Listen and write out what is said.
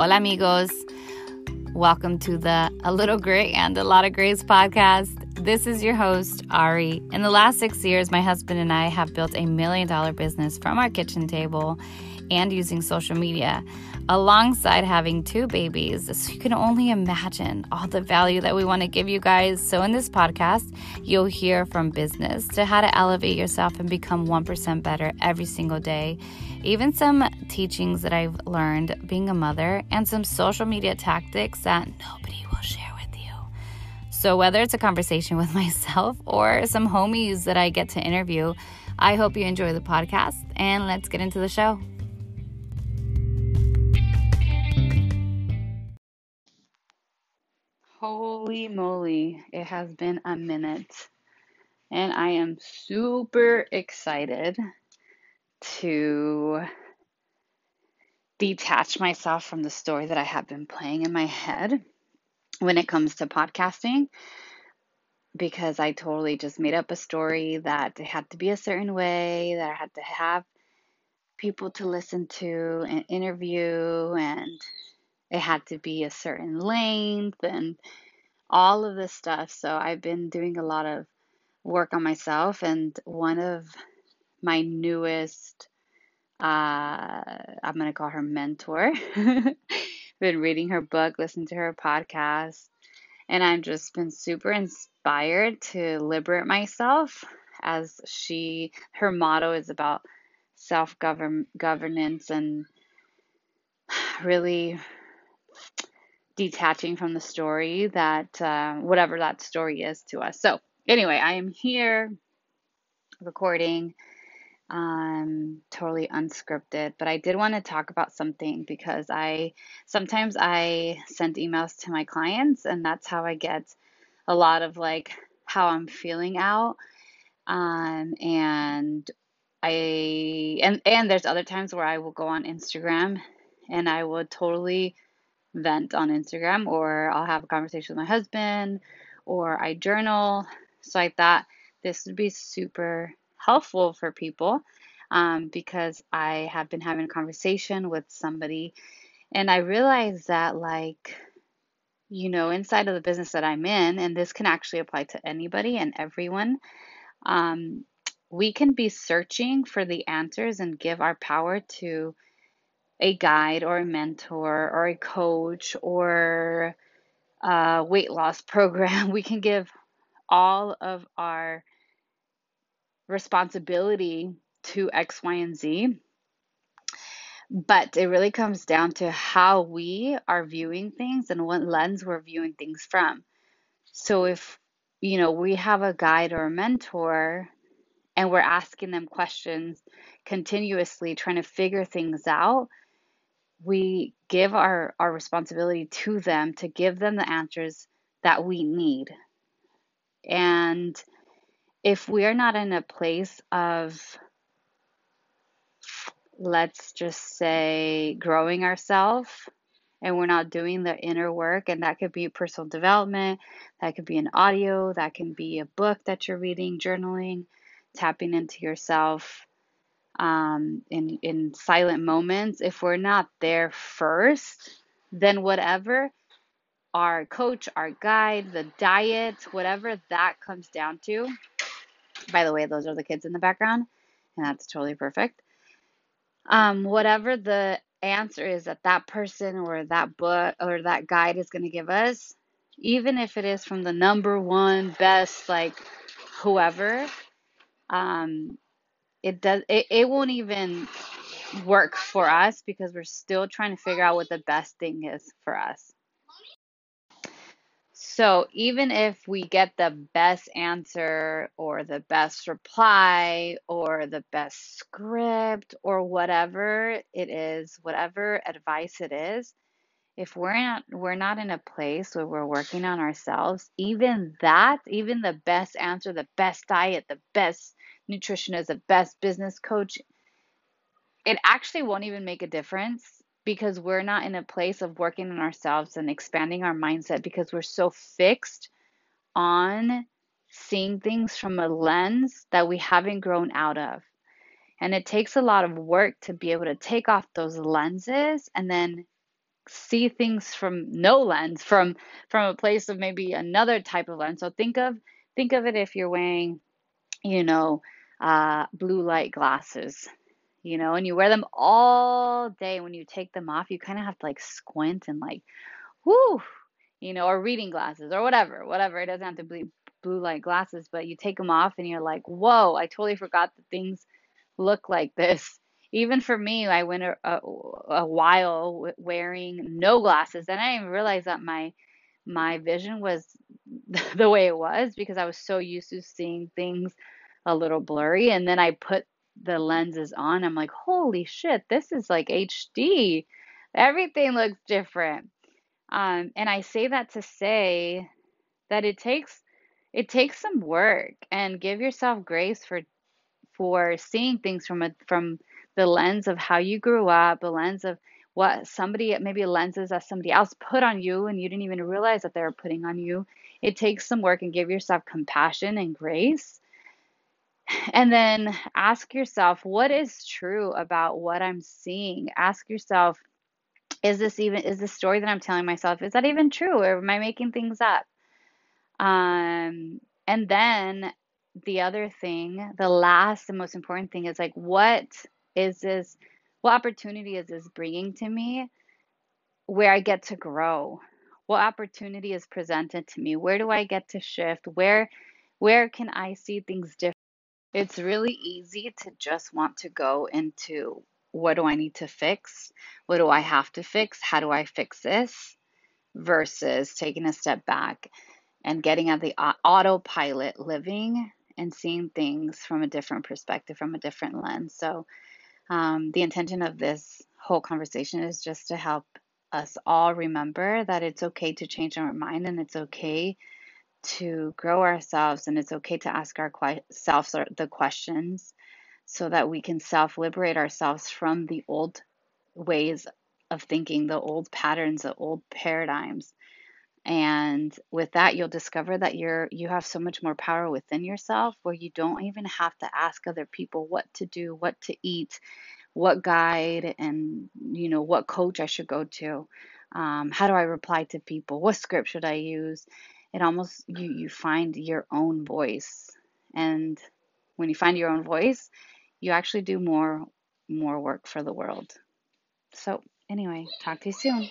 Hola, amigos. Welcome to the A Little Gray and a Lot of Grace podcast. This is your host, Ari. In the last six years, my husband and I have built a million dollar business from our kitchen table and using social media, alongside having two babies. So you can only imagine all the value that we want to give you guys. So, in this podcast, you'll hear from business to how to elevate yourself and become 1% better every single day, even some teachings that I've learned being a mother, and some social media tactics that nobody will share. So, whether it's a conversation with myself or some homies that I get to interview, I hope you enjoy the podcast and let's get into the show. Holy moly, it has been a minute. And I am super excited to detach myself from the story that I have been playing in my head when it comes to podcasting because I totally just made up a story that it had to be a certain way, that I had to have people to listen to and interview and it had to be a certain length and all of this stuff. So I've been doing a lot of work on myself, and one of my newest, uh, I'm going to call her mentor, been reading her book, listening to her podcast, and I've just been super inspired to liberate myself as she, her motto is about self governance and really detaching from the story that uh, whatever that story is to us. So, anyway, I am here recording, um, totally unscripted, but I did want to talk about something because I sometimes I send emails to my clients, and that's how I get a lot of like how I'm feeling out. Um, and I and and there's other times where I will go on Instagram and I will totally vent on Instagram or I'll have a conversation with my husband or I journal. So I thought this would be super helpful for people um, because I have been having a conversation with somebody and I realized that, like, you know, inside of the business that I'm in, and this can actually apply to anybody and everyone, um, we can be searching for the answers and give our power to a guide or a mentor or a coach or a weight loss program, we can give all of our responsibility to X, Y, and Z. But it really comes down to how we are viewing things and what lens we're viewing things from. So if you know we have a guide or a mentor and we're asking them questions continuously trying to figure things out we give our, our responsibility to them to give them the answers that we need. And if we're not in a place of, let's just say, growing ourselves, and we're not doing the inner work, and that could be personal development, that could be an audio, that can be a book that you're reading, journaling, tapping into yourself, um, in in silent moments, if we're not there first, then whatever our coach, our guide, the diet, whatever that comes down to. By the way, those are the kids in the background, and that's totally perfect. Um, whatever the answer is that that person or that book or that guide is going to give us, even if it is from the number one best, like whoever, um, it does it, it won't even work for us because we're still trying to figure out what the best thing is for us. So even if we get the best answer or the best reply or the best script or whatever it is, whatever advice it is, if we're not we're not in a place where we're working on ourselves, even that, even the best answer, the best diet, the best nutritionist, the best business coach, it actually won't even make a difference because we're not in a place of working on ourselves and expanding our mindset because we're so fixed on seeing things from a lens that we haven't grown out of. And it takes a lot of work to be able to take off those lenses and then see things from no lens, from from a place of maybe another type of lens. So think of think of it if you're wearing, you know, uh, blue light glasses, you know, and you wear them all day. When you take them off, you kind of have to like squint and like, whoo, you know, or reading glasses or whatever, whatever. It doesn't have to be blue light glasses, but you take them off and you're like, whoa, I totally forgot that things look like this. Even for me, I went a, a, a while wearing no glasses, and I didn't realize that my my vision was the way it was because I was so used to seeing things a little blurry. And then I put the lenses on. I'm like, holy shit, this is like HD. Everything looks different. Um, and I say that to say that it takes it takes some work and give yourself grace for for seeing things from a from the lens of how you grew up, the lens of what somebody maybe lenses that somebody else put on you and you didn't even realize that they were putting on you. It takes some work and give yourself compassion and grace. And then ask yourself, what is true about what I'm seeing? Ask yourself, is this even is the story that I'm telling myself, is that even true? Or am I making things up? Um, and then the other thing, the last and most important thing is like, what is this? What opportunity is this bringing to me where I get to grow? What opportunity is presented to me? Where do I get to shift? Where where can I see things different? It's really easy to just want to go into what do I need to fix? What do I have to fix? How do I fix this? Versus taking a step back and getting at the autopilot living and seeing things from a different perspective, from a different lens. So, um, the intention of this whole conversation is just to help us all remember that it's okay to change our mind and it's okay to grow ourselves and it's okay to ask ourselves the questions so that we can self liberate ourselves from the old ways of thinking, the old patterns, the old paradigms. And with that, you'll discover that you're you have so much more power within yourself where you don't even have to ask other people what to do, what to eat, what guide, and you know what coach I should go to. Um, how do I reply to people? What script should I use? It almost you you find your own voice, and when you find your own voice, you actually do more more work for the world. So anyway, talk to you soon.